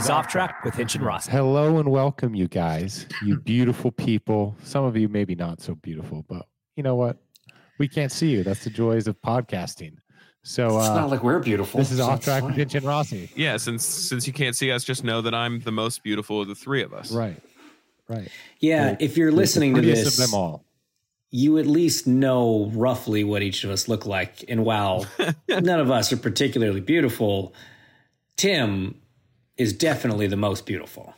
Is Off Track with Hinch and Ross. Hello and welcome, you guys, you beautiful people. Some of you maybe not so beautiful, but you know what? We can't see you. That's the joys of podcasting. So It's uh, not like we're beautiful. this is so off it's track with fine. Hinch and Rossi. Yeah, since since you can't see us, just know that I'm the most beautiful of the three of us. Right, right. Yeah, if you're The listening to this, of them all. you at least know roughly what each of us look like. And while none of us are particularly beautiful, Tim is definitely the most beautiful.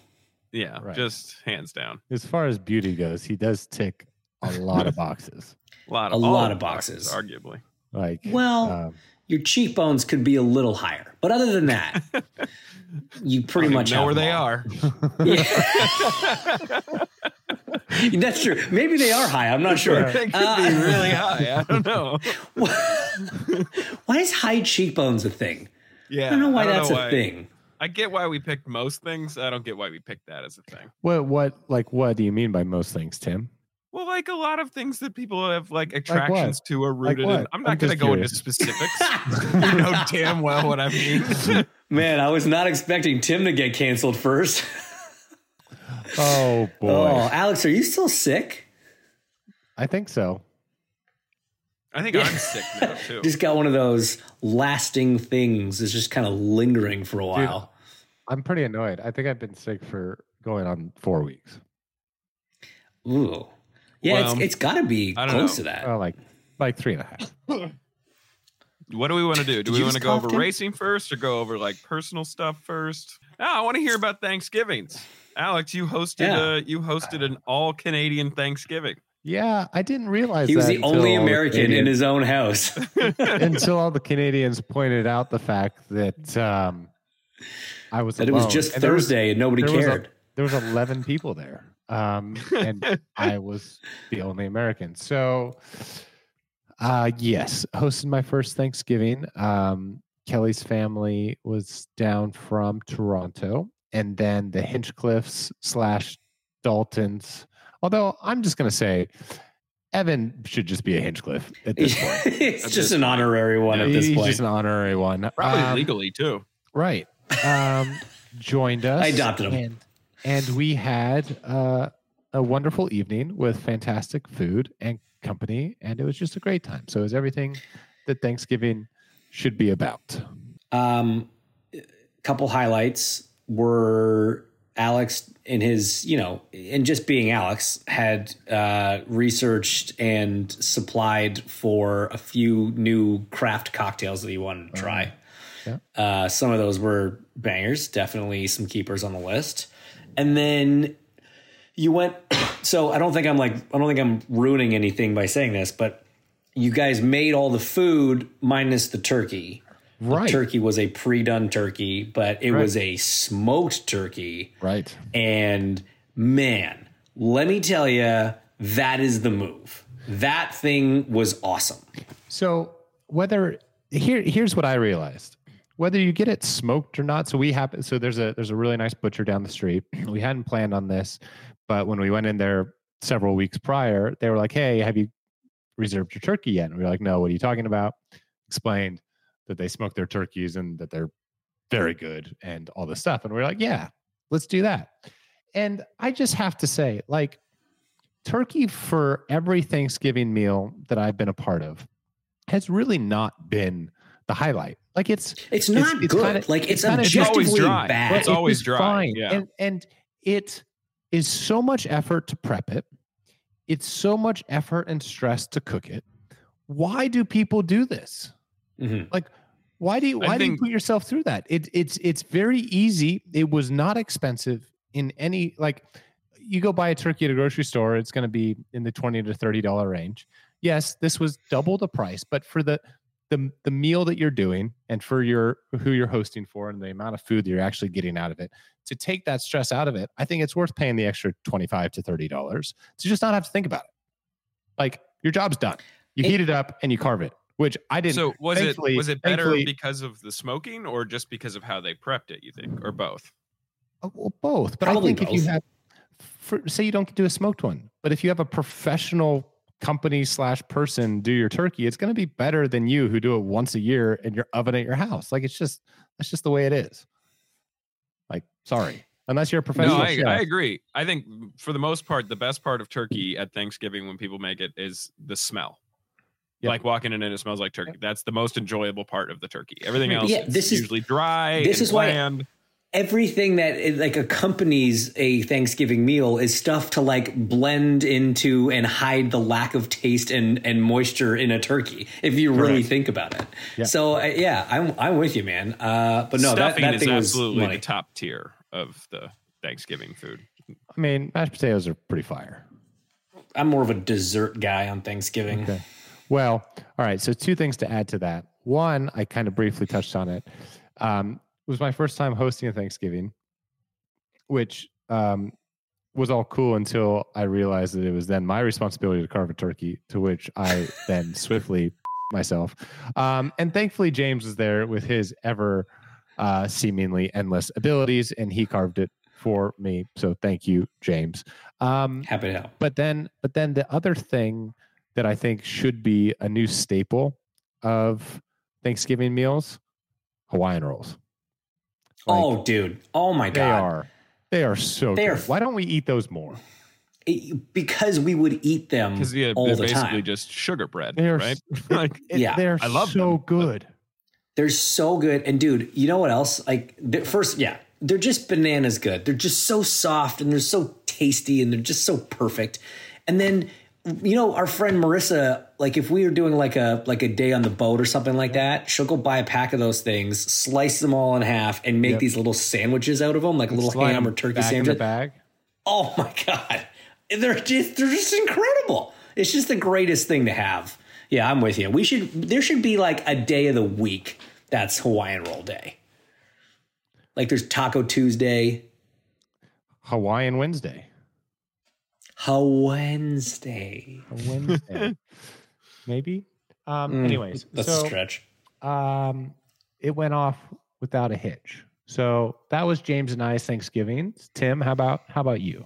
Yeah, Right. just hands down. As far as beauty goes, he does tick a lot of boxes. A lot of all lot of boxes. arguably. Like, Well, um, your cheekbones could be a little higher, but other than that, you pretty much even know where they all. are. That's true. Maybe they are high. I'm not sure. they could Uh, be really high. I don't know. why is high cheekbones a thing? Yeah, I don't know why don't that's know a thing. I get why we picked most things. I don't get why we picked that as a thing. what, what, like, what do you mean by most things, Tim? Well, like a lot of things that people have like attractions to are Like rooted in. I'm I'm not going to just go into specifics. you know damn well what I mean. Man, I was not expecting Tim to get canceled first. Oh boy, Oh, Alex, are you still sick? I think so. I think I'm sick now too. Just got one of those lasting things It's just kind of lingering for a while. I'm pretty annoyed. I think I've been sick for going on four weeks. Ooh. Yeah, Well, it's, it's got to be I don't close know. to that. Oh, like, like three and a half. What do we want to do? Do we you want to just go cough, over Tim? racing first or go over like personal stuff first? No, I want to hear about Thanksgivings. Alex, you hosted Yeah. uh you hosted an all Canadian Thanksgiving. Yeah, I didn't realize He was that the until only all the American in Canadians- his own house. until all the Canadians pointed out the fact that um, I was that it was just And there was- Thursday and nobody there was a- cared. there was 11 people there um, and i was the only american so uh, yes hosted my first thanksgiving um, kelly's family was down from toronto and then the Hinchcliffes slash daltons although i'm just going to say evan should just be a hinchcliffe at this point it's At just this an point. honorary one Yeah, at this he's point. just an honorary one Probably Um, legally too. Right. Um, joined us. I adopted him. And, and we had uh, a wonderful evening with fantastic food and company. And it was just a great time. So it was everything that Thanksgiving should be about. Um, couple highlights were Alex in his, you know, and just being Alex had uh, researched and supplied for a few new craft cocktails that he wanted to try. Yeah. Uh, some of those were bangers, definitely some keepers on the list. And then you went. So I don't think I'm like I don't think I'm ruining anything by saying this, but you guys made all the food minus the turkey. The Right. turkey was a pre-done turkey, but it Right. was a smoked turkey. Right. And man, let me tell you, that is the move. That thing was awesome. So whether here here's what I realized. Whether you get it smoked or not, so we happen so there's a there's a really nice butcher down the street. We hadn't planned on this, but when we went in there several weeks prior, they were like, "Hey, have you reserved your turkey yet?" And we were like, "No, what are you talking about?" Explained that they smoke their turkeys and that they're very good and all this stuff. And we are like, "Yeah, let's do that." And I just have to say, like, turkey for every Thanksgiving meal that I've been a part of has really not been the highlight. Like it's It's not good. kinda- like it's, kinda It's always objectively dry. bad. It's always dry, fine. yeah. And and it is so much effort to prep it. It's so much effort and stress to cook it. Why do people do this? Mhm. Like why do you I why do you put yourself through that? It it's it's very easy. It was not expensive in any like you go buy a turkey at a grocery store, it's going to be in the 20 to 30 dollar range. Yes, this was double the price, but for the the the meal that you're doing and for your who you're hosting for and the amount of food that you're actually getting out of it to take that stress out of it i think it's worth paying the extra 25 to 30 dollars to just not have to think about it like your job's done you It- heat it up and you carve it which i didn't So was it was it better because of the smoking or just because of how they prepped it? You think, or both? Uh, well, both but Probably i think if you have for, say you don't do a smoked one but if you have a professional company slash person do your turkey it's going to be better than you who do it once a year in your oven at your house like it's just that's just the way it is like sorry unless you're a professional No, I, chef. I agree. I think for the most part, the best part of turkey at Thanksgiving when people make it is the smell. Yep. Like walking in and it smells like turkey. That's the most enjoyable part of the turkey. Everything else Yeah, this is- usually dry. this and is why- bland. Everything that it, like accompanies a Thanksgiving meal is stuff to like blend into and hide the lack of taste and and moisture in a turkey. If you really Correct. think about it. Yeah. So uh, yeah, I'm I'm with you, man. Uh, but no, that, stuffing that is thing absolutely money. the top tier of the Thanksgiving food. I mean, mashed potatoes are pretty fire. I'm more of a dessert guy on Thanksgiving. Okay. Well, all right. So two things to add to that. One, I kind of briefly touched on it. Um, it was my first time hosting a Thanksgiving, which um, was all cool until I realized that it was then my responsibility to carve a turkey, to which I then swiftly myself. Um, and thankfully, James was there with his ever uh, seemingly endless abilities, and he carved it for me. So thank you, James. Um, Happy to help. but then but then the other thing that i think should be a new staple of thanksgiving meals hawaiian rolls Like, oh, dude. Oh my god. they are they are so They good. are- why don't we eat those more It- because we would eat them Because yeah, all they're the basically time. just sugar bread, They are right? like It- Yeah, they're I love so them, good They're so good. And dude, you know what else? Like first, yeah, they're just bananas good. They're just so soft and they're so tasty and they're just so perfect. And then you know, our friend Marissa, like if we were doing like a like a day on the boat or something like that, she'll go buy a pack of those things, slice them all in half, and make Yep. these little sandwiches out of them, like a little ham or turkey back in the sandwich. bag Oh my god, they're just they're just incredible. It's just the greatest thing to have. Yeah, I'm with you. We should there should be like a day of the week that's Hawaiian Roll Day. Like there's Taco Tuesday, hawaiian wednesday Ha Wednesday. a wednesday maybe um Mm, anyways That's so a stretch. um, it went off without a hitch. So that was James and I's Thanksgiving. Tim, how about how about you?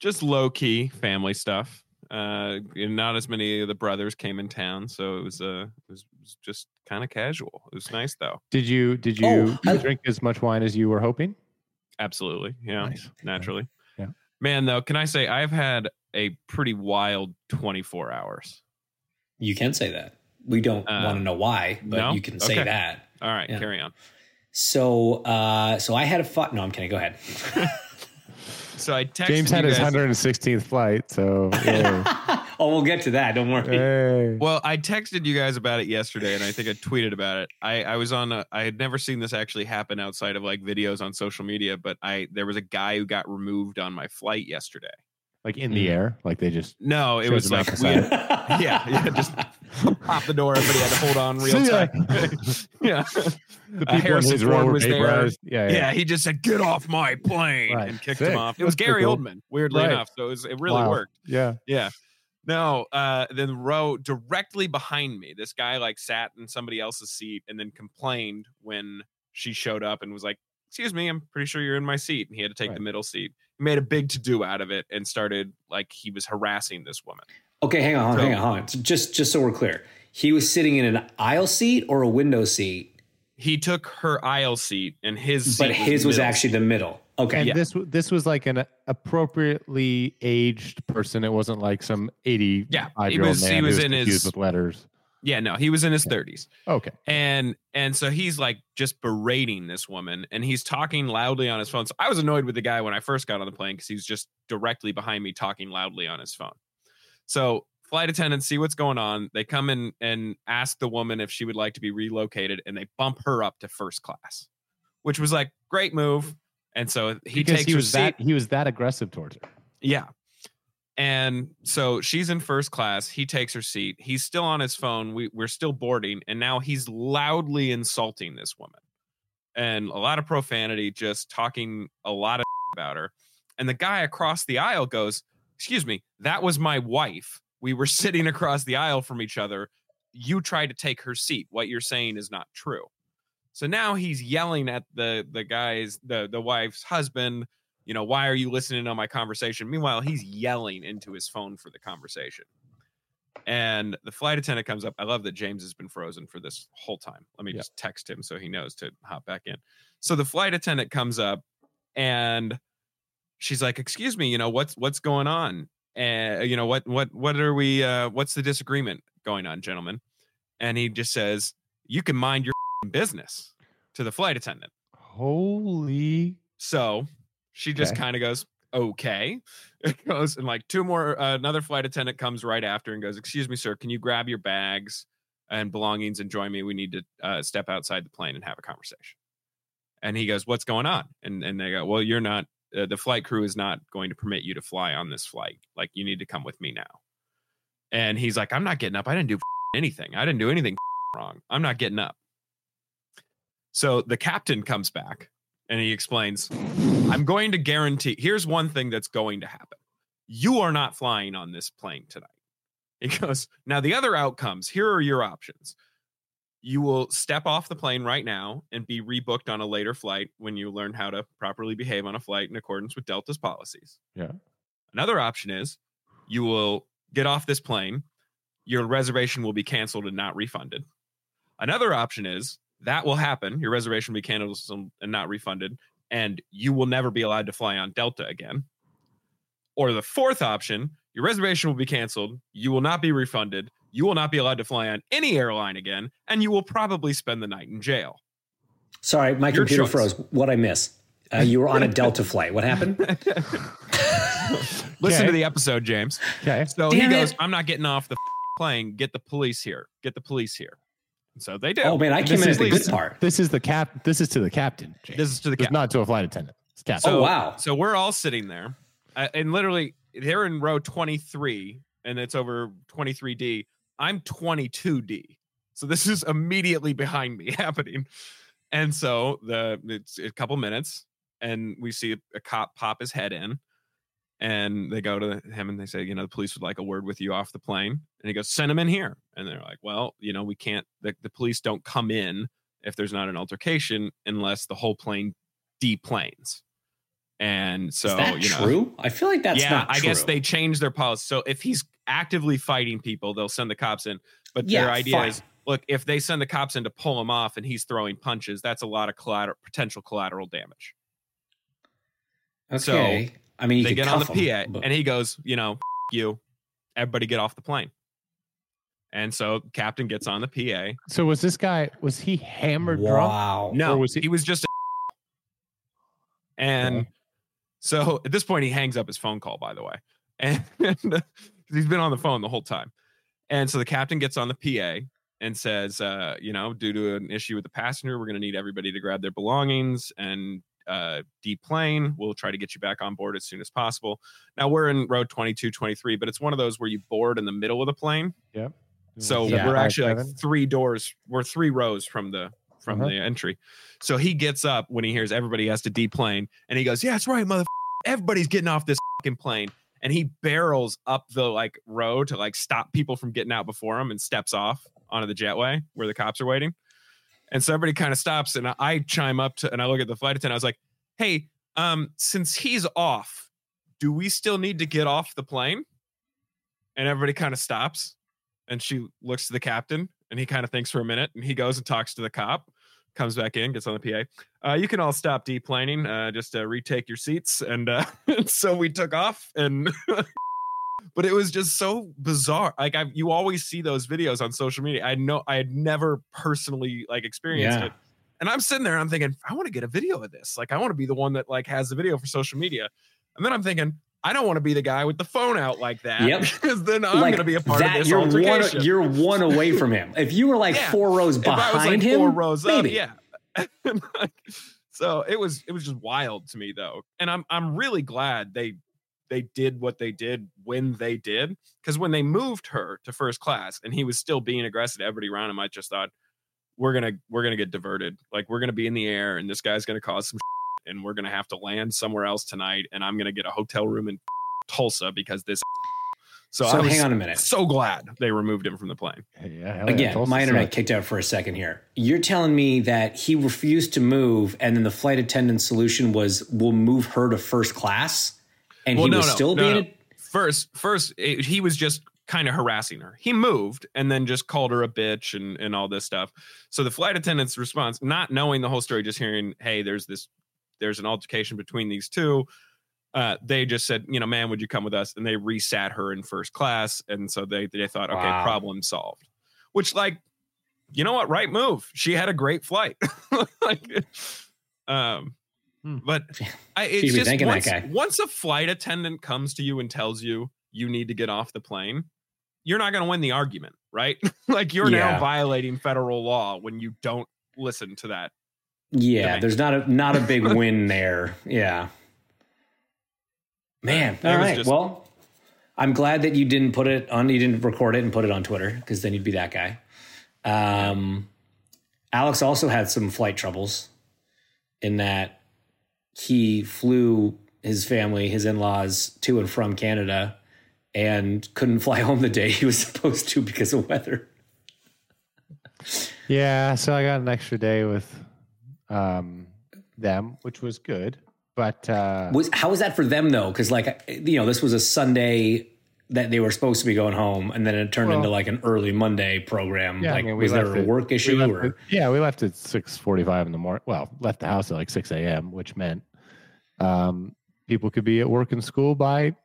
just low key family stuff. Uh, and not as many of the brothers came in town, so it was uh, it was, it was just kind of casual. It was nice though. Did you did you Oh, I- drink as much wine as you were hoping? Absolutely, yeah, Nice. naturally. Yeah. man. Though, can I say I've had a pretty wild twenty four hours. You can say that. We don't Uh, want to know why, but no? you can say Okay. that. All right, Yeah. carry on. So, uh, so I had a fun. No, I'm kidding. Go ahead. So I texted James had you his 116th flight, so yay. oh, we'll get to that. Don't worry. Hey. Well, I texted you guys about it yesterday, and I think I tweeted about it. I, I was on. A, I had never seen this actually happen outside of like videos on social media, but I there was a guy who got removed on my flight yesterday. like in the air, like they just No, it was like we had- yeah, yeah, just pop the door, but he had to hold on real See tight. yeah, the Uh, Harrison his Ford was there. Yeah, yeah. yeah. He just said, "Get off my plane," Right. and kicked Sick. him off. It was That's Gary cool. Oldman, weirdly Right. enough. So it, was, it really Wow. worked. Yeah. Yeah. No, uh, then the row directly behind me, this guy like sat in somebody else's seat and then complained when she showed up and was like, Excuse me, I'm pretty sure you're in my seat. And he had to take Right. the middle seat. He made a big to do out of it and started like he was harassing this woman. Okay, hang on, So- hang on, hang on. So Just just so we're clear, he was sitting in an aisle seat or a window seat, He took her aisle seat, and his seat but his was middle actually the middle. Okay, And Yeah. this this was like an appropriately aged person. It wasn't like some eighty Yeah, he was- he man who was was in his- with letters. Yeah, no, he was in his thirties. Okay, and and so he's like just berating this woman and he's talking loudly on his phone so i was annoyed with the guy when i first got on the plane because he was just directly behind me talking loudly on his phone so flight attendants see what's going on they come in and ask the woman if she would like to be relocated and they bump her up to first class which was like great move and so he because takes he her was seat that he was that aggressive towards her. yeah. And so she's in first class. He takes her seat. He's still on his phone. We, we're still boarding. And now he's loudly insulting this woman and a lot of profanity, just talking a lot of about her. And the guy across the aisle goes, Excuse me, that was my wife. We were sitting across the aisle from each other. You tried to take her seat. What you're saying is not true. So now he's yelling at the the guy's the the wife's husband, you know, why are you listening to my conversation? Meanwhile, he's yelling into his phone for the conversation. And the flight attendant comes up. I love that James has been frozen for this whole time. Let me Yeah. just text him so he knows to hop back in. So the flight attendant comes up and she's like, "Excuse me, you know, what's what's going on? And you know, what what what are we uh what's the disagreement going on, gentlemen?" And he just says, "You can mind your business." to the flight attendant. Holy So she just Okay. kind of goes, okay. It goes and like two more, uh, another flight attendant comes right after and goes, excuse me, sir, can you grab your bags and belongings and join me? We need to uh, step outside the plane and have a conversation. And he goes, what's going on? And, and they go, well, you're not, uh, the flight crew is not going to permit you to fly on this flight. Like you need to come with me now. And he's like, I'm not getting up. I didn't do anything. I didn't do anything wrong. I'm not getting up. So the captain comes back and he explains, I'm going to guarantee here's one thing that's going to happen. You are not flying on this plane tonight. He goes, Now, the other outcomes here are your options. You will step off the plane right now and be rebooked on a later flight when you learn how to properly behave on a flight in accordance with Delta's policies. Yeah. Another option is you will get off this plane, your reservation will be canceled and not refunded. Another option is that will happen, your reservation will be canceled and not refunded, and you will never be allowed to fly on Delta again. Or the fourth option, your reservation will be canceled, you will not be refunded, you will not be allowed to fly on any airline again, and you will probably spend the night in jail. Sorry, my Your computer choice. froze. What I miss? Uh, you were on a Delta flight. What happened? Listen Okay. to the episode, James. okay. So he goes, it. I'm not getting off the plane. Get the police here. Get the police here. So they do. Oh man, I came This in at the the- good part. This is the cap. This is to the captain. James. This is to the It's cap. not to a flight attendant. It's captain. So, Oh, wow. So we're all sitting there, uh, and literally they're in row 23, and it's over 23D. I'm 22D. So this is immediately behind me happening. And so the it's a couple minutes, and we see a, cop pop his head in, and they go to him and they say, you know, the police would like a word with you off the plane. And he goes, send him in here. And they're like, well, you know, we can't. The, the police don't come in if there's not an altercation unless the whole plane deplanes. And so, you know, true? I feel like that's yeah, not I true. guess they changed their policy. So if he's actively fighting people, they'll send the cops in. But Yeah, their idea fine. is, look, if they send the cops in to pull him off and he's throwing punches, that's a lot of collateral potential collateral damage. Okay. so, I mean, you they get on the cuff 'em, PA, but- and he goes, you know, "F- you, everybody get off the plane. And so captain gets on the PA. So was this guy? Was he hammered drunk? wow. No, was he, he- was just. A and Okay. so at this point, he hangs up his phone call. By the way, and he's been on the phone the whole time. And so the captain gets on the PA and says, uh, you know, due to an issue with the passenger, we're going to need everybody to grab their belongings and uh, deplane. We'll try to get you back on board as soon as possible. Now we're in row 22, 23, but it's one of those where you board in the middle of the plane. Yep. So Yeah. we're actually like three doors. We're three rows from the from Uh-huh. the entry. So he gets up when he hears everybody has to deplane, and he goes, "Yeah, that's right, mother. Everybody's getting off this fucking plane." And he barrels up the like row to like stop people from getting out before him, and steps off onto the jetway where the cops are waiting. And so everybody kind of stops, and I, I chime up to, and I look at the flight attendant. I was like, "Hey, um, since he's off, do we still need to get off the plane?" and everybody kind of stops and she looks to the captain and he kind of thinks for a minute and he goes and talks to the cop comes back in gets on the pa uh, you can all stop deplaning uh, just uh, retake your seats and uh, so we took off and but it was just so bizarre. Like i you always see those videos on social media. I know i had never personally like experienced Yeah. it. And i'm sitting there i'm thinking i want to get a video of this. Like i want to be the one that like has the video for social media. And then i'm thinking I don't want to be the guy with the phone out like that. Yep. Because then I'm like going to be a part that, of this you're one, altercation. you're one away from him. If you were like Yeah. four rows if I was behind like him, four rows maybe. up, yeah. Like, so it was it was just wild to me though, and I'm I'm really glad they they did what they did when they did because when they moved her to first class and he was still being aggressive to everybody around him, I just thought we're gonna we're gonna get diverted, like we're gonna be in the air and this guy's gonna cause some and we're gonna have to land somewhere else tonight, and I'm gonna get a hotel room in Tulsa because this. So, So hang on a minute. so glad they removed him from the plane. Yeah, hell yeah, Again, my internet sucks. kicked out for a second here. You're telling me that he refused to move, and then the flight attendant solution was we'll move her to first class, and Well, he no, was no, still no, being. no. First first it- he was just kind of harassing her he moved and then just called her a bitch and and all this stuff so the flight attendant's response not knowing the whole story just hearing hey there's this there's an altercation between these two uh they just said you know man would you come with us and they resat her in first class and so they they thought okay Wow. problem solved which like you know what right move she had a great flight like um Hmm. but I, it's be just once, once a flight attendant comes to you and tells you you need to get off the plane, you're not going to win the argument, right? like you're Yeah. now violating federal law when you don't listen to that. Yeah, Demand. there's not a not a big win there. Yeah, man. It All was right. just- well, I'm glad that you didn't put it on. You didn't record it and put it on Twitter because then you'd be that guy. Um, Alex also had some flight troubles in that he flew his family, his in laws, to and from Canada and couldn't fly home the day he was supposed to because of weather. Yeah, so I got an extra day with um, them, which was good. But uh, Was how was that for them though? Because like you know, this was a Sunday that they were supposed to be going home, and then it turned Well- into like an early Monday program. yeah, I like, mean, was there a work issue or? at- yeah, we left at six forty-five in the morning. Well, left the house at like six a.m., which meant um, people could be at work and school by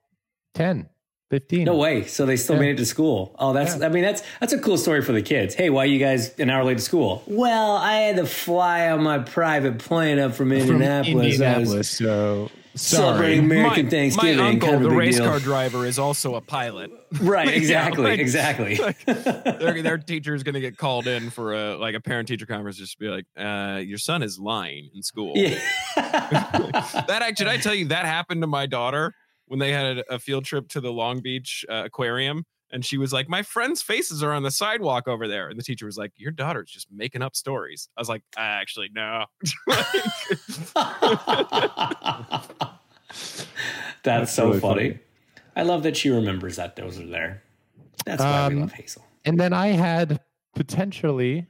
10, 15. No way. So they still Yeah. made it to school. Oh, that's. I mean, that's that's a cool story for the kids. Hey, why you guys an hour late to school? Well, I had to fly on my private plane up from From Indianapolis. I was Indianapolis. So celebrating. American my, Thanksgiving. my uncle, kind of the race deal. car driver, is also a pilot. Right. Yeah, Exactly. like- exactly. their, their teacher is going to get called in for a like a parent teacher conference. Just be like, uh, your son is lying in school. yeah. that actually, did I tell you that happened to my daughter when they had a, a field trip to the Long Beach uh, Aquarium, and she was like, "My friends' faces are on the sidewalk over there," and the teacher was like, "Your daughter's just making up stories." I was like, I "Actually, no." That's, That's so really funny. funny. I love that she remembers that those are there. That's why we Um, love Hazel. And then I had potentially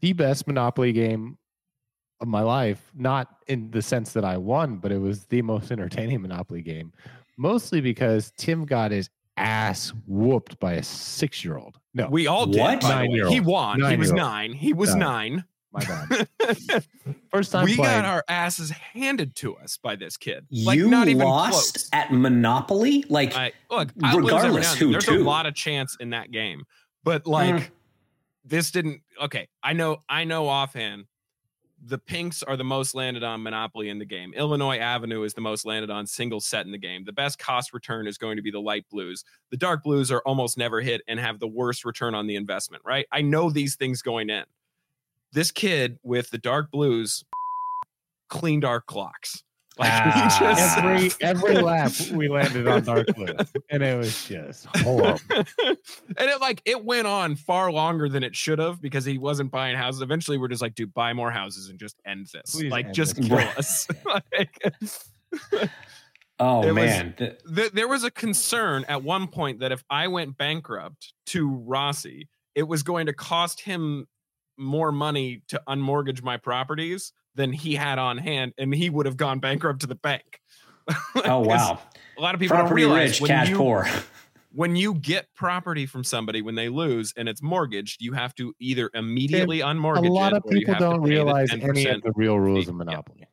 the best Monopoly game of my life, not in the sense that I won, but it was the most entertaining Monopoly game, mostly because Tim got his ass whooped by a six year old. No, we all did. What? by. Nine-year-old. He won. He was Nine-year-old. nine. He was No. nine. my bad. First time we playing. got our asses handed to us by this kid. Like you not even lost close. at Monopoly? Like, I look, I Regardless who. There's to. a lot of chance in that game, but like Mm. this didn't. Okay, I know. I know offhand. The pinks are the most landed on Monopoly in the game. Illinois Avenue is the most landed on single set in the game. The best cost return is going to be the light blues. The dark blues are almost never hit and have the worst return on the investment, right? I know these things going in. This kid with the dark blues cleaned our clocks. Like he Ah. just every every lap we landed on Dark Blue, and it was just horrible. and it like it went on far longer than it should have because he wasn't buying houses. Eventually, we're just like, dude, buy more houses and just end this. Please like, end just this. kill us. like, oh it was- man. Th- th- there was a concern at one point that if I went bankrupt to Rossi, it was going to cost him more money to unmortgage my properties than he had on hand, and he would have gone bankrupt to the bank. Oh, like, oh 'cause wow. A lot of people don't realize rich, when cash you- poor. when you get property from somebody when they lose and it's mortgaged, you have to either immediately a unmortgage lot it of or you people don't realize any of the real rules fee. of Yeah. Monopoly.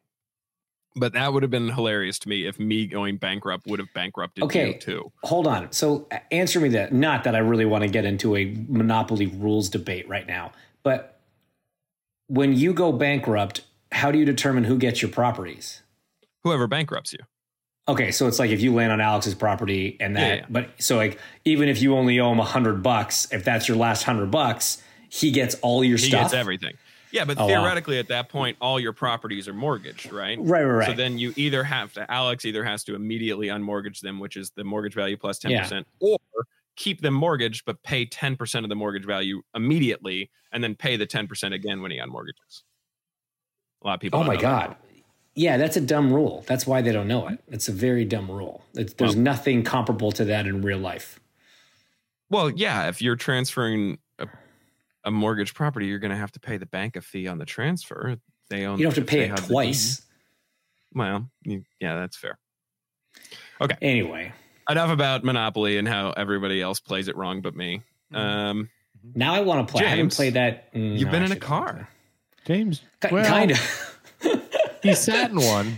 But that would have been hilarious to me if me going bankrupt would have bankrupted Okay. you too. Hold on. So answer me that. Not that I really want to get into a monopoly rules debate right now, but when you go bankrupt, how do you determine who gets your properties? Whoever bankrupts you. Okay, so it's like if you land on Alex's property and that, Yeah, yeah. but so like even if you only owe him a hundred bucks, if that's your last hundred bucks, he gets all your He stuff. gets everything. Yeah, but Oh, wow. theoretically, at that point, all your properties are mortgaged, right? Right, right, So then you either have to, Alex either has to immediately unmortgage them, which is the mortgage value plus 10%, or keep them mortgaged, but pay 10% of the mortgage value immediately and then pay the 10% again when he unmortgages. A lot of people. Oh my know that god. Yeah, that's a dumb rule. That's why they don't know it. It's a very dumb rule. It's, there's Well- nothing comparable to that in real life. Well, yeah, if you're transferring a, a mortgage property, you're going to have to pay the bank a fee on the transfer. They own. You don't have to pay it have the deed. twice. Well, you- yeah, that's fair. Okay. Anyway, enough about Monopoly and how everybody else plays it wrong but me. Um, now I want to play. I haven't played that. mm, you've no, been in a car. James, well, kind of. He sat in one.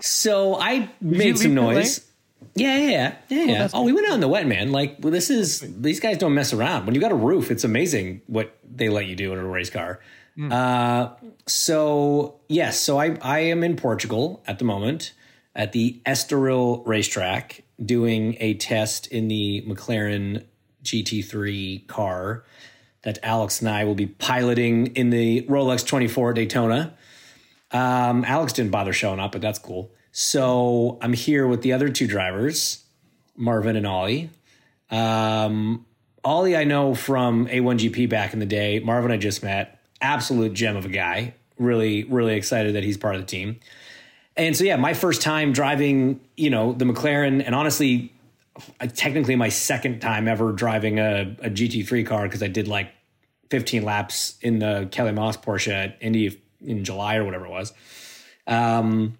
So I made some noise. Yeah, yeah, yeah, yeah. yeah. Oh, we went out in the wet, man. Like well, this is these guys don't mess around. When you got a roof, it's amazing what they let you do in a race car. Uh, so yes, so I I am in Portugal at the moment at the Estoril racetrack doing a test in the McLaren GT3 car that Alex and I will be piloting in the Rolex 24 Daytona. Um, Alex didn't bother showing up, but that's cool. So I'm here with the other two drivers, Marvin and Ollie. Um, Ollie, I know from A1GP back in the day. Marvin, I just met. Absolute gem of a guy. Really, really excited that he's part of the team. And so, yeah, my first time driving, you know, the McLaren, and honestly, technically my second time ever driving a, a GT3 car because I did like 15 laps in the Kelly Moss Porsche at Indy in July or whatever it was. Um,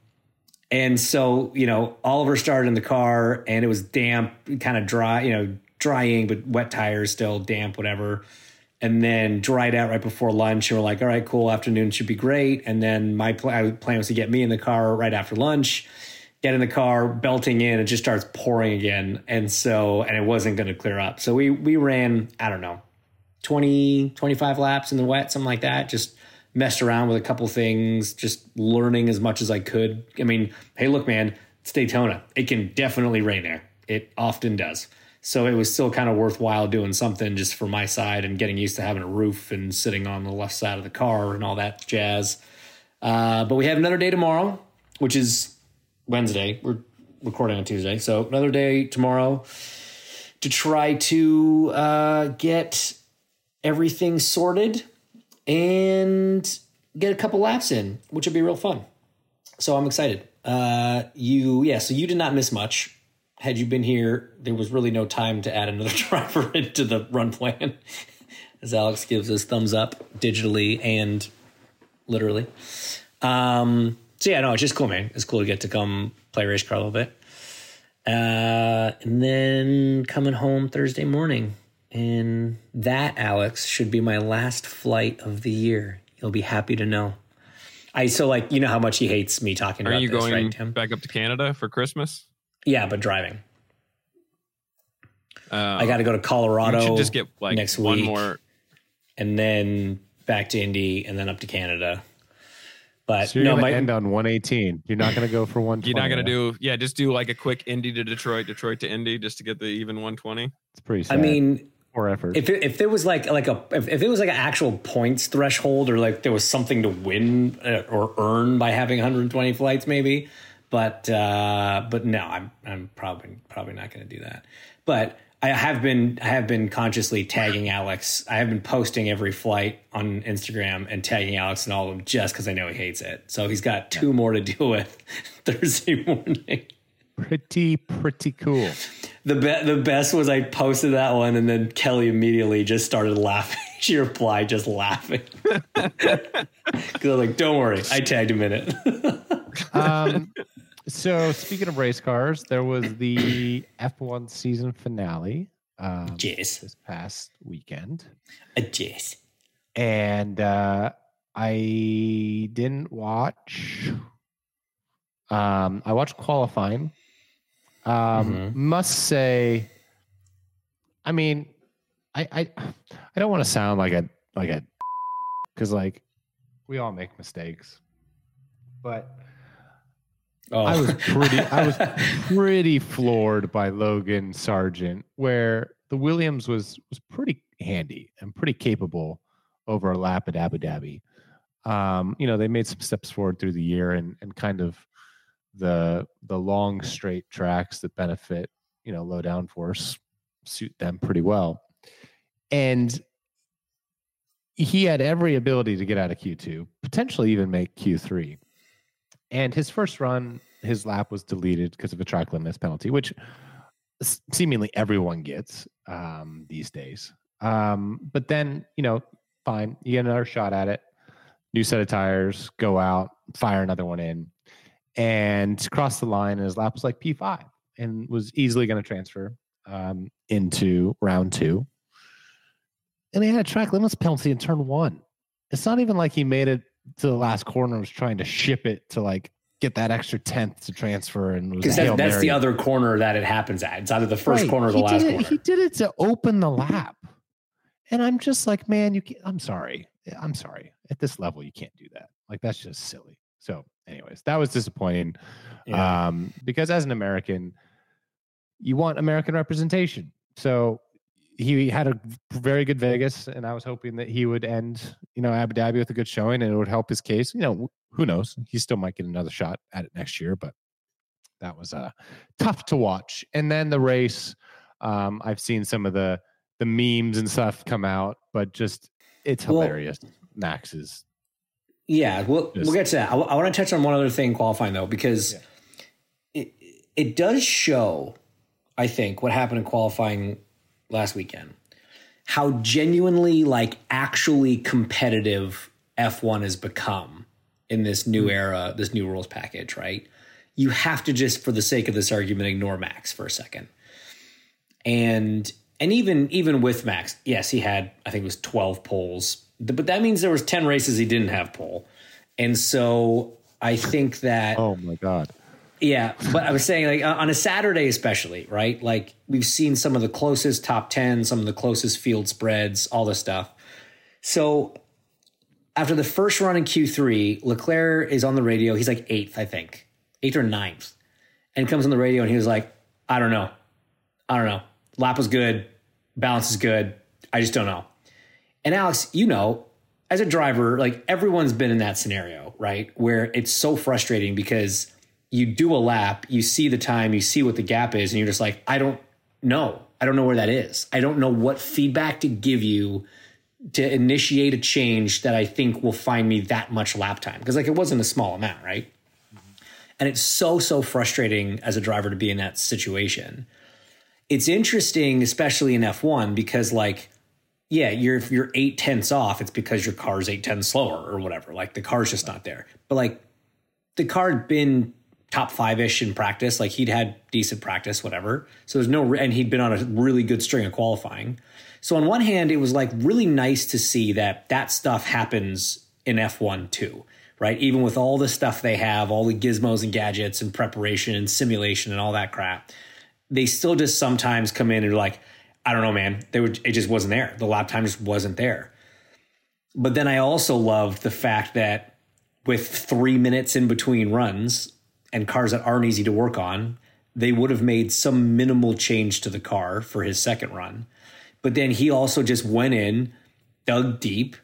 and so, you know, Oliver started in the car and it was damp, kind of dry, you know, drying, but wet tires still damp, whatever. And then dried out right before lunch. And we're like, all right, cool, afternoon should be great. And then my pl- plan was to get me in the car right after lunch, get in the car, belting in, it just starts pouring again. And so, and it wasn't going to clear up. So we, we ran, I don't know, 20, 25 laps in the wet, something like that. Just messed around with a couple things, just learning as much as I could. I mean, hey, look, man, it's Daytona. It can definitely rain there. It often does. So it was still kind of worthwhile doing something just for my side and getting used to having a roof and sitting on the left side of the car and all that jazz. Uh, but we have another day tomorrow, which is Wednesday. We're recording on Tuesday. So another day tomorrow to try to uh, get everything sorted and get a couple laps in, which would be real fun. so I'm excited. Uh, you, yeah, so you did not miss much. Had you been here, there was really no time to add another driver into the run plan. As Alex gives us thumbs up digitally and literally. Um, so yeah, no, it's just cool, man. It's cool to get to come play race car a little bit. Uh, and then coming home Thursday morning. And that, Alex, should be my last flight of the year. You'll be happy to know. I so like you know how much he hates me talking Are about you this, going right, Tim? back up to Canada for Christmas? Yeah, but driving. Uh, I got to go to Colorado. You just get like next one week, more. and then back to Indy, and then up to Canada. But So you're no, gonna my end on 118. You're not gonna go for one. You're not gonna do yeah, just do like a quick Indy to Detroit, Detroit to Indy, just to get the even 120. It's pretty. I mean, more effort. if it, if there was like like a if, if it was like an actual points threshold or like there was something to win uh, or earn by having 120 flights maybe. But uh but no i'm i'm probably probably not going to do that. But i have been i have been consciously tagging alex. I have been posting every flight on instagram and tagging alex and all of them just because i know he hates it. So he's got two more to deal with thursday morning. Pretty pretty cool. The be- the best was I posted that one and then Kelly immediately just started laughing. she replied just laughing. Cuz I'm like, "Don't worry, I tagged him in it." Um, so speaking of race cars, there was the F1 season finale um, Jeez. this past weekend, A jeez. and uh, I didn't watch. Um, I watched qualifying. Um, Mhm. Must say, I mean, I I I don't want to sound like a like a because like we all make mistakes, but Oh. I was pretty I was pretty floored by Logan Sargent, where the Williams was was pretty handy and pretty capable over a lap at Abu Dhabi. Um, you know, they made some steps forward through the year and and kind of the the long straight tracks that benefit, you know, low downforce suit them pretty well. And he had every ability to get out of Q2, potentially even make Q3. And his first run, his lap was deleted because of a track limits penalty, which seemingly everyone gets um, these days. Um, but then, you know, fine, you get another shot at it. New set of tires, go out, fire another one in, and crossed the line. And his lap was like P5 and was easily going to transfer um, into round two. And he had a track limits penalty in turn one. It's not even like he made it to the last corner and was trying to ship it to like get that extra tenth to transfer and was Because that, that's the other corner that it happens at. It's either the first Right. corner or the He last it, corner. He did it to open the lap. And I'm just like, man, you Can't, I'm sorry. I'm sorry. At this level, you can't do that. Like that's just silly. So, anyways, that was disappointing. Yeah. Um, because as an American, you want American representation. So he had a very good Vegas, and I was hoping that he would end, you know, Abu Dhabi with a good showing, and it would help his case. You know, who knows? He still might get another shot at it next year, but that was uh, tough to watch. And then the race, um, I've seen some of the the memes and stuff come out, but just it's Well- hilarious. Max is Yeah, we'll Just- we'll get to that. I, want to touch on one other thing qualifying though, because it it does show, I think, what happened in qualifying last weekend, how genuinely like actually competitive F1 has become in this new mm-hmm. era, this new rules package, right? You have to just, for the sake of this argument, ignore Max for a second. And and even even with Max, yes, he had I think it was 12 poles, but that means there was 10 races he didn't have pole. And so I think that oh my god. yeah, but I was saying like on a Saturday especially, right? Like we've seen some of the closest top 10, some of the closest field spreads, all this stuff. So after the first run in Q3, Leclerc is on the radio. He's like 8th, I think. 8th or ninth, And comes on the radio and he was like, "I don't know. I don't know. Lap was good, balance is good. I just don't know." And Alex, you know, as a driver, like everyone's been in that scenario, right? Where it's so frustrating because you do a lap, you see the time, you see what the gap is, and you're just like, I don't know. I don't know where that is. I don't know what feedback to give you to initiate a change that I think will find me that much lap time. Because like it wasn't a small amount, right? Mm-hmm. And it's so, so frustrating as a driver to be in that situation. It's interesting, especially in F1, because like, yeah, you're if you're eight tenths off, it's because your car's eight tenths slower or whatever. Like the car's just not there. But like the car had been top five ish in practice. Like he'd had decent practice, whatever. So there's no, and he'd been on a really good string of qualifying. So on one hand, it was like really nice to see that that stuff happens in F1 too, right? Even with all the stuff they have, all the gizmos and gadgets and preparation and simulation and all that crap, they still just sometimes come in and like, I don't know, man. They it just wasn't there. The lap time just wasn't there. But then I also loved the fact that with three minutes in between runs and cars that aren't easy to work on, they would have made some minimal change to the car for his second run. But then he also just went in, dug deep,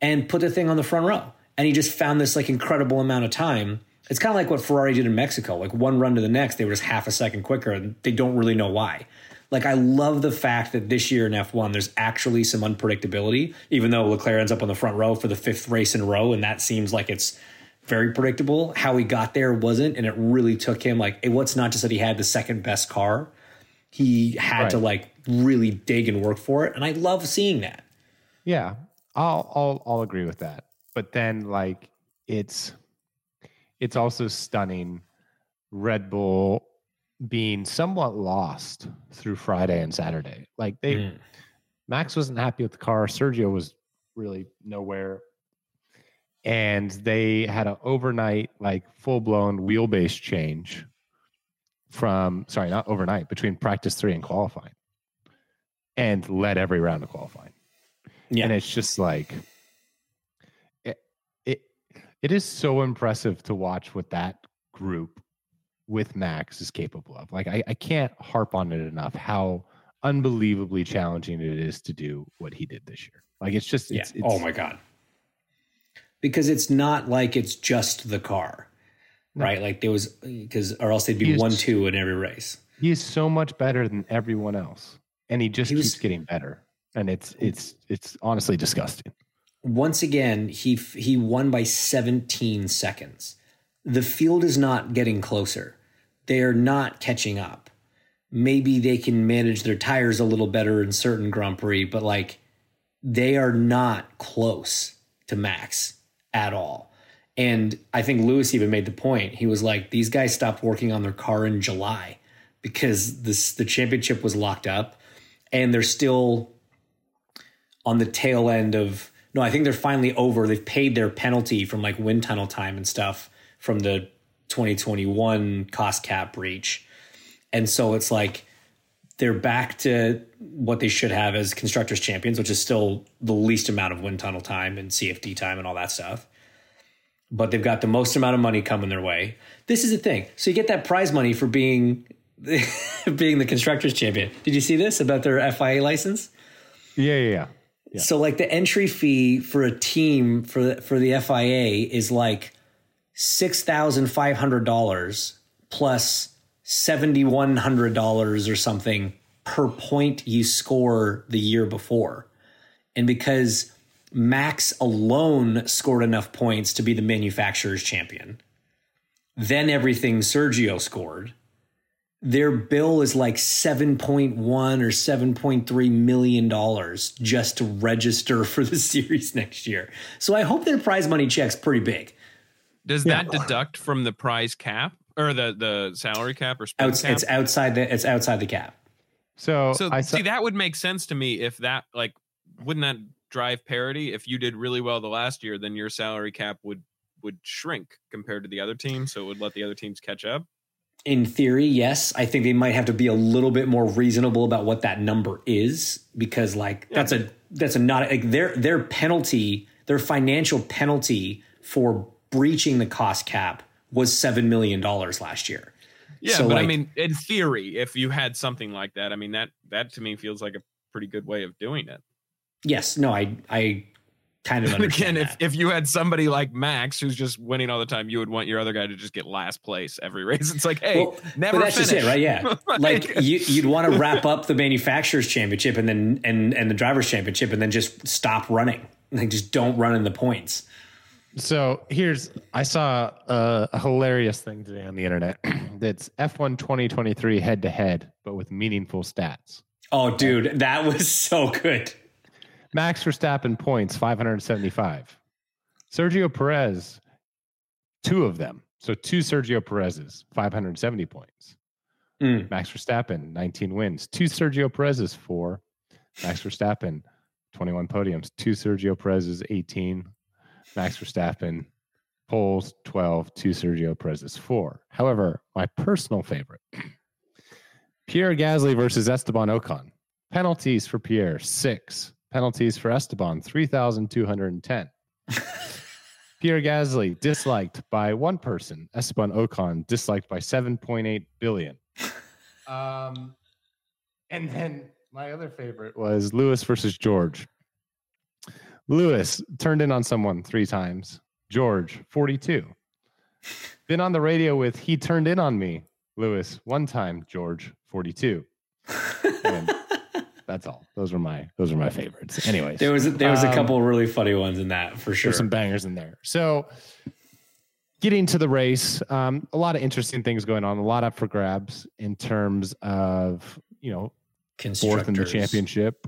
and put the thing on the front row. And he just found this like incredible amount of time. It's kind of like what Ferrari did in Mexico. Like one run to the next, they were just half a second quicker, and they don't really know why. Like I love the fact that this year in F1, there's actually some unpredictability, even though Leclerc ends up on the front row for the fifth race in a row, and that seems like it's very predictable. How he got there wasn't, and it really took him like it was not just that he had the second best car. He had Right. to like really dig and work for it. And I love seeing that. Yeah, I'll I'll I'll agree with that. But then like it's it's also stunning Red Bull being somewhat lost through Friday and Saturday. Like they Mm. Max wasn't happy with the car, Sergio was really nowhere. And they had an overnight like full-blown wheelbase change from sorry, not overnight, between practice 3 and qualifying. And led every round of qualifying Yeah. and it's just like it, it it is so impressive to watch what that group with max is capable of like i, I can't harp on it enough how unbelievably challenging it is to do what he did this year like it's just yeah. Oh it's, it's oh my God. Because it's not like it's just the car. Right? Like there was because or else they'd be one two in every race. he is so much better than everyone else and he just He was- keeps getting better and it's it's it's honestly disgusting once again he he won by 17 seconds the field is not getting closer they are not catching up. Maybe they can manage their tires a little better in certain grand prix but like they are not close to max at all. And i think lewis even made the point. He was like these guys stopped working on their car in july because this the championship was locked up and they're still on the tail end of no, I think they're finally over. They've paid their penalty from like wind tunnel time and stuff from the 2021 cost cap breach. And so it's like they're back to what they should have as constructors champions, which is still the least amount of wind tunnel time and CFD time and all that stuff. But they've got the most amount of money coming their way. This is the thing. So you get that prize money for being being the constructors champion. Did you see this about their FIA license? yeah yeah yeah So like the entry fee for a team for the, for the FIA is like six thousand five hundred dollars plus plus seventy one hundred dollars or something per point you score the year before, and because Max alone scored enough points to be the manufacturer's champion, then everything Sergio scored their bill is like 7.1 or 7.3 million dollars just to register for the series next year. So I hope their prize money check's pretty big. Does Yeah. that deduct from the prize cap or the the salary cap or spend Outs- cap? it's outside the it's outside the cap. so, so i saw, see that would make sense to me if that like wouldn't that drive parity if you did really well the last year then your salary cap would would shrink compared to the other teams so it would let the other teams catch up In theory, yes. I think they might have to be a little bit more reasonable about what that number is because like that's a that's a not like their their penalty, their financial penalty for breaching the cost cap was 7 million dollars last year. yeah So, but i mean in theory if you had something like that i mean that that to me feels like a pretty good way of doing it Yes, no, I I kind of understand again that. if, if you had somebody like max who's just winning all the time you would want your other guy to just get last place every race it's like hey Well, never but that's finish. just it, right? Yeah, like you, you'd want to wrap up the manufacturers championship and then and and the drivers championship and then just stop running. Like just don't run in the points. So here's I saw a, a hilarious thing today on the internet. That's F1 2023 head to head, but with meaningful stats. Oh, dude, that was so good. Max Verstappen points 575. Sergio Perez, two of them. So two Sergio Perez's, 570 points. Mm. Max Verstappen, 19 wins. Two Sergio Perez's, four. Max Verstappen, 21 podiums. Two Sergio Perez's, 18. Max Verstappen, poles, 12. Two Sergio Perez's, four. However, my personal favorite Pierre Gasly versus Esteban Ocon. Penalties for Pierre, six. Penalties for Esteban, 3,210. Pierre Gasly disliked by one person. Esteban Ocon disliked by 7.8 billion. Um, and then my other favorite was Lewis versus George. Lewis turned in on someone three times. George, 42. Been on the radio with he turned in on me. Lewis, one time. George, 42. And that's all. Those were my those were my favorites. Anyways, There was there was a um, couple of really funny ones in that for sure. there's some bangers in there. So, getting to the race, um, a lot of interesting things going on. A lot up for grabs in terms of you know fourth in the championship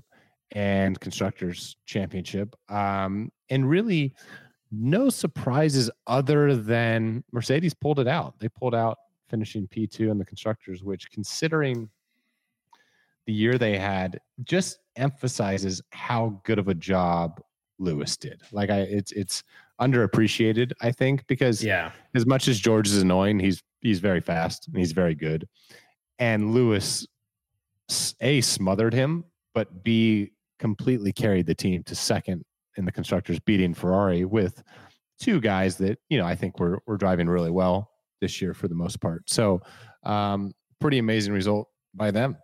and constructors championship, um, and really no surprises other than Mercedes pulled it out. They pulled out finishing P two in the constructors, which considering the year they had just emphasizes how good of a job Lewis did. Like I it's it's underappreciated, I think, because Yeah. as much as George is annoying, he's he's very fast and he's very good. And Lewis a smothered him, but B completely carried the team to second in the constructors beating Ferrari with two guys that, you know, I think were were driving really well this year for the most part. So um pretty amazing result by them.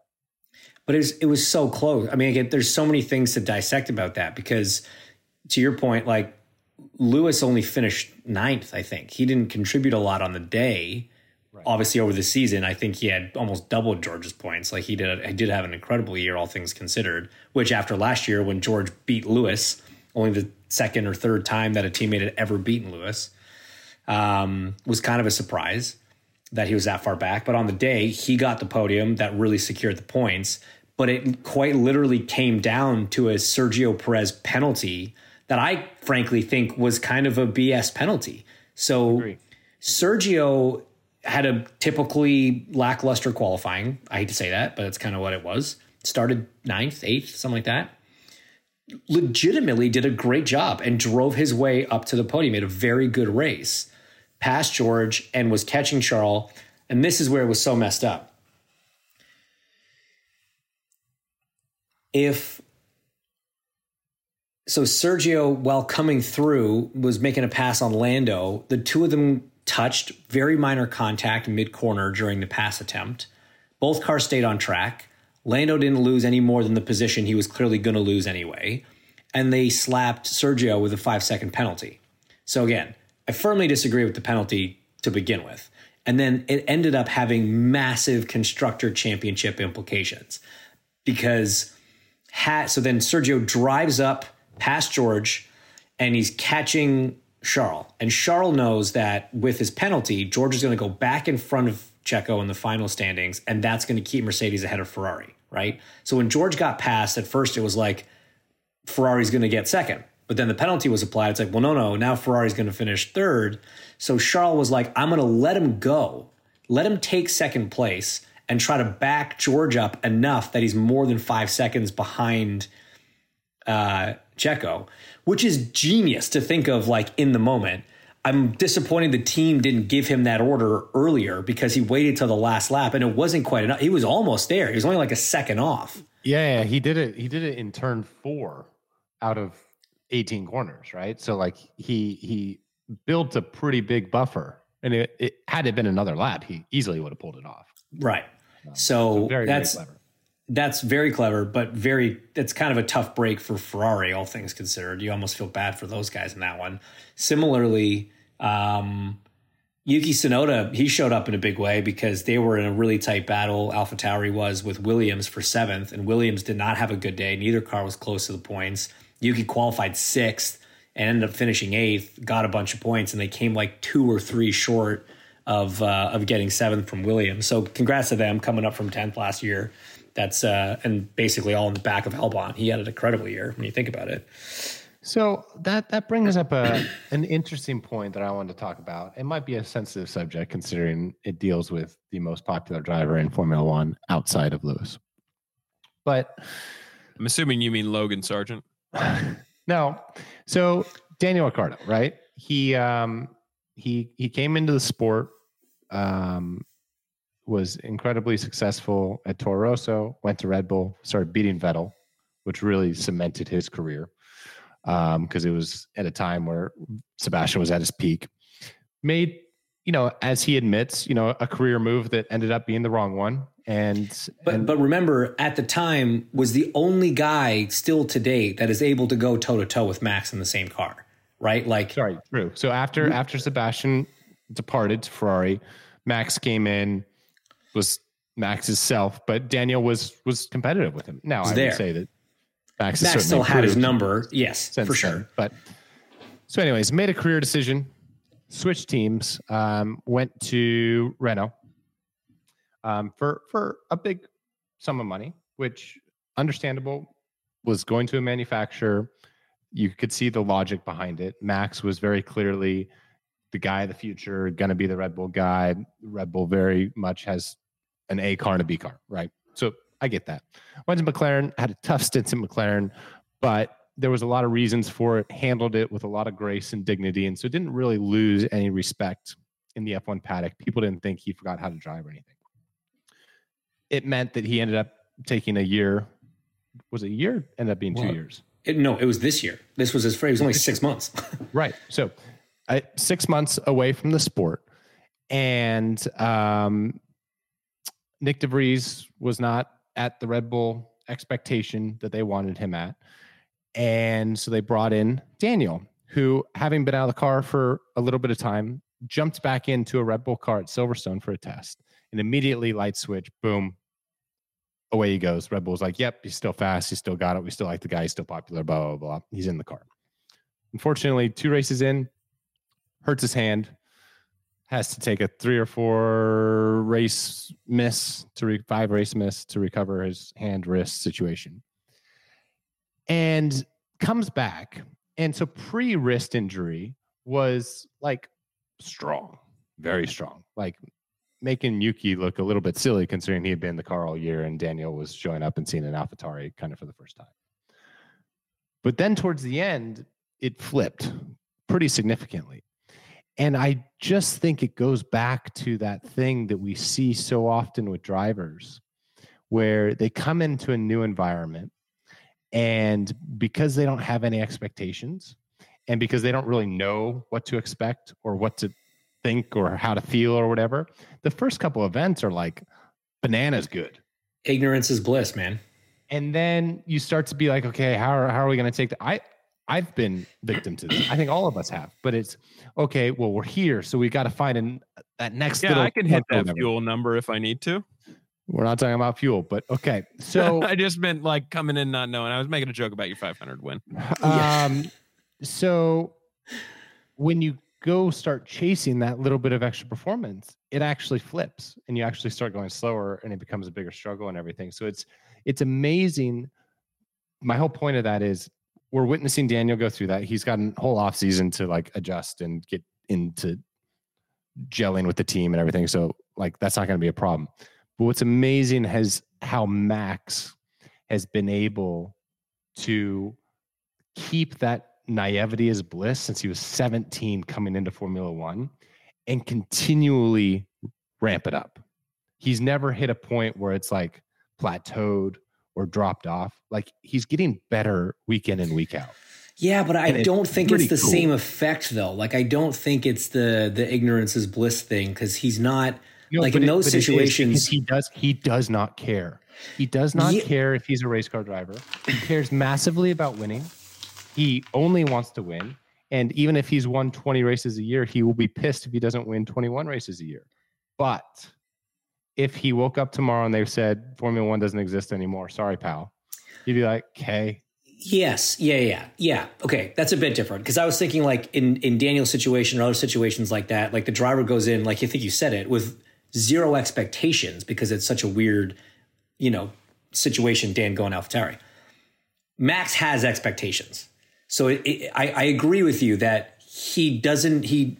but it was it was so close. I mean, again, there's so many things to dissect about that because, to your point, like Lewis only finished ninth. I think he didn't contribute a lot on the day. Obviously, over the season, I think he had almost doubled George's points. Like he did, he did have an incredible year, all things considered. Which after last year, when George beat Lewis, only the second or third time that a teammate had ever beaten Lewis, um, was kind of a surprise that he was that far back. But on the day, he got the podium that really secured the points. But it quite literally came down to a Sergio Perez penalty that I frankly think was kind of a BS penalty. So Sergio had a typically lackluster qualifying. I hate to say that, but that's kind of what it was. Started ninth, eighth, something like that. Legitimately did a great job and drove his way up to the podium. Made a very good race passed George and was catching Charles. And this is where it was so messed up. If so, Sergio, while coming through, was making a pass on Lando. The two of them touched very minor contact mid corner during the pass attempt. Both cars stayed on track. Lando didn't lose any more than the position he was clearly going to lose anyway. And they slapped Sergio with a five second penalty. So, again, I firmly disagree with the penalty to begin with. And then it ended up having massive constructor championship implications because ha- so then Sergio drives up past George and he's catching Charles. And Charles knows that with his penalty, George is going to go back in front of Checo in the final standings, and that's going to keep Mercedes ahead of Ferrari, right? So when George got past, at first it was like Ferrari's going to get second. But then the penalty was applied. It's like, well, no, no, now Ferrari's going to finish third. So Charles was like, I'm going to let him go, let him take second place, and try to back George up enough that he's more than five seconds behind uh, Checo, which is genius to think of like in the moment. I'm disappointed the team didn't give him that order earlier because he waited till the last lap and it wasn't quite enough. He was almost there. He was only like a second off. Yeah, yeah, he did it. He did it in turn four out of 18 corners, right? So like he he built a pretty big buffer, and it, it had it been another lap, he easily would have pulled it off. Right. Um, so, very, very that's clever. That's very clever, but very it's kind of a tough break for Ferrari, all things considered. You almost feel bad for those guys in that one. Similarly, um, Yuki Tsunoda, he showed up in a big way because they were in a really tight battle. Alpha Tauri was with Williams for seventh, and Williams did not have a good day. Neither car was close to the points. Yuki qualified sixth and ended up finishing eighth, got a bunch of points, and they came like two or three short of uh, of getting seventh from Williams. So congrats to them coming up from tenth last year. That's uh, and basically all in the back of Albon. He had an incredible year when you think about it. So that that brings up a an interesting point that I wanted to talk about. It might be a sensitive subject considering it deals with the most popular driver in Formula One outside of Lewis. But I'm assuming you mean Logan Sargeant. no, so Daniel Ricciardo, right? He um he he came into the sport, um, was incredibly successful at Toro Rosso, went to Red Bull, started beating Vettel, which really cemented his career because um, it was at a time where Sebastian was at his peak. Made, you know, as he admits, you know, a career move that ended up being the wrong one. And but and, but remember, at the time, was the only guy still to date that is able to go toe to toe with Max in the same car, right? Like, sorry, true. So after after Sebastian departed to Ferrari, Max came in, was Max's self, but Daniel was was competitive with him. Now I there. would say that Max, Max still had his number, yes, for sure. Then. But so, anyways, made a career decision, switched teams, um, went to Renault um, for for a big sum of money, which understandable was going to a manufacturer. You could see the logic behind it. Max was very clearly the guy of the future, going to be the Red Bull guy. Red Bull very much has an A car and a B car, right? So I get that. Went to McLaren, had a tough stint in McLaren, but there was a lot of reasons for it, handled it with a lot of grace and dignity. And so didn't really lose any respect in the F1 paddock. People didn't think he forgot how to drive or anything. It meant that he ended up taking a year. Was it a year? Ended up being two years. It, no, it was this year. This was his. It was only six months. right. So, Six months away from the sport, and um, Nyck de Vries was not at the Red Bull expectation that they wanted him at, and so they brought in Daniel, who, having been out of the car for a little bit of time, jumped back into a Red Bull car at Silverstone for a test, and immediately light switch, boom, away he goes. Red Bull's like, yep, he's still fast. He's still got it. We still like the guy. He's still popular, blah, blah, blah. He's in the car. Unfortunately, two races in, hurts his hand, has to take a three or four race miss to re- five race miss to recover his hand wrist situation. And comes back. And so pre wrist injury was like strong, very strong. Like making Yuki look a little bit silly considering he had been in the car all year and Daniel was showing up and seeing an AlphaTauri kind of for the first time. But then towards the end, it flipped pretty significantly. And I just think it goes back to that thing that we see so often with drivers where they come into a new environment and because they don't have any expectations and because they don't really know what to expect or what to think or how to feel or whatever, the first couple events are like bananas good. Ignorance is bliss, man. And then you start to be like, okay, how are, how are we going to take that? I, I've been victim to this. I think all of us have, but it's okay. Well, we're here, so we got to find an, that next. Yeah, I can hit that fuel number if I need to. We're not talking about fuel, but okay. So I just meant like coming in not knowing. I was making a joke about your 500 win. Um, so when you go start chasing that little bit of extra performance, it actually flips, and you actually start going slower, and it becomes a bigger struggle and everything. So it's it's amazing. My whole point of that is we're witnessing Daniel go through that. He's got a whole off season to like adjust and get into gelling with the team and everything. So like that's not going to be a problem. But what's amazing has how Max has been able to keep that naivety as bliss since he was 17 coming into Formula One and continually ramp it up. He's never hit a point where it's like plateaued or dropped off. Like he's getting better week in and week out. Yeah, but I And don't think it's the cool. same effect though. Like I don't think it's the the ignorance is bliss thing because he's not No, like in it- those but it is because situations. he does he does not care. He does not Yeah. care if he's a race car driver. He cares massively about winning. He only wants to win. And even if he's won 20 races a year, he will be pissed if he doesn't win 21 races a year. But if he woke up tomorrow and they said Formula One doesn't exist anymore, sorry, pal, he'd be like, okay, Yes. Yeah. Yeah. Yeah. Okay. That's a bit different because I was thinking like in in Daniel's situation or other situations like that, like the driver goes in, like you think you said it, with zero expectations because it's such a weird, you know, situation. Dan going AlphaTauri. Max has expectations, so it, it, I, I agree with you that he doesn't he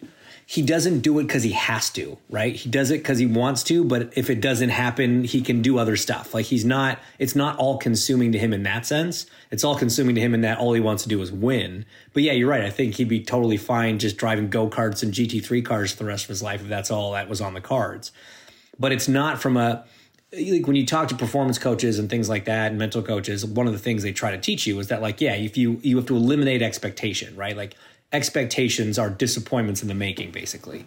he doesn't do it because he has to, right? He does it because he wants to, but if it doesn't happen, he can do other stuff. Like he's not, it's not all consuming to him in that sense. It's all consuming to him in that all he wants to do is win. But yeah, you're right. I think he'd be totally fine just driving go karts and GT3 cars for the rest of his life if that's all that was on the cards. But it's not from a, like when you talk to performance coaches and things like that and mental coaches, one of the things they try to teach you is that like, yeah, if you, you have to eliminate expectation, right? Like, expectations are disappointments in the making, basically.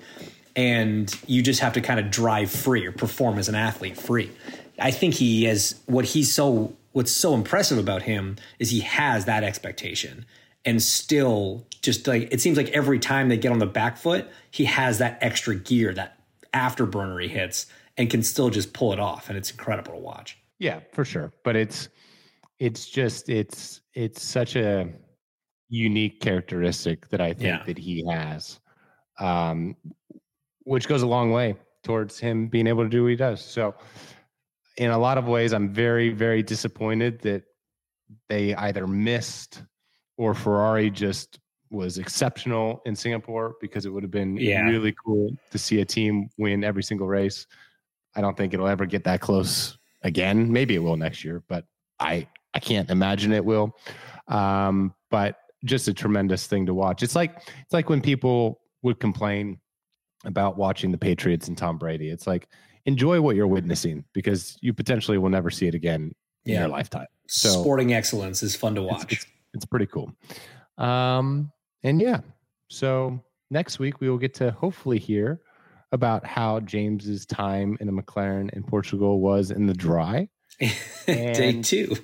And you just have to kind of drive free or perform as an athlete free. I think he is what he's so what's so impressive about him is he has that expectation and still just like it seems like every time they get on the back foot, he has that extra gear, that afterburner he hits and can still just pull it off. And it's incredible to watch. Yeah, for sure. But it's it's just it's it's such a unique characteristic that I think yeah. that he has, um, which goes a long way towards him being able to do what he does. So, in a lot of ways, I'm very, very disappointed that they either missed or Ferrari just was exceptional in Singapore because it would have been yeah. really cool to see a team win every single race. I don't think it'll ever get that close again. Maybe it will next year, but I I can't imagine it will. Um, but just a tremendous thing to watch. It's like it's like when people would complain about watching the Patriots and Tom Brady. It's like enjoy what you're witnessing because you potentially will never see it again in your lifetime. So sporting excellence is fun to watch. It's, it's, it's pretty cool. Um, and yeah, so next week we will get to hopefully hear about how James's time in a McLaren in Portugal was in the dry. Day two.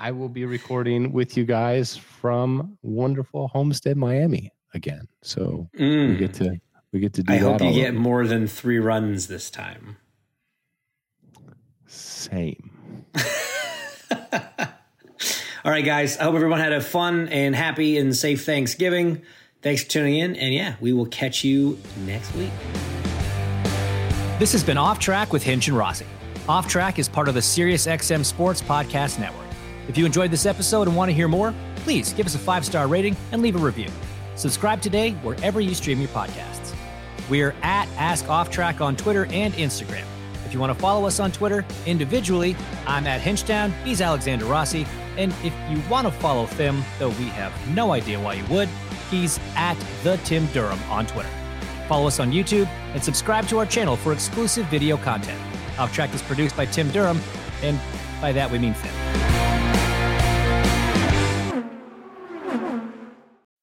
I will be recording with you guys from wonderful Homestead, Miami again. So mm. we get to we get to do. I hope you get more than three runs this time. Same. All right, guys. I hope everyone had a fun and happy and safe Thanksgiving. Thanks for tuning in, and yeah, we will catch you next week. This has been Off Track with Hinch and Rossi. Off Track is part of the SiriusXM Sports Podcast Network. If you enjoyed this episode and want to hear more, please give us a five star rating and leave a review. Subscribe today wherever you stream your podcasts. We're at Ask Off Track on Twitter and Instagram. If you want to follow us on Twitter individually, I'm at Hinchtown, he's Alexander Rossi, and if you want to follow Tim, though we have no idea why you would, he's at the Tim Durham on Twitter. Follow us on YouTube and subscribe to our channel for exclusive video content. Off Track is produced by Tim Durham, and by that we mean Tim.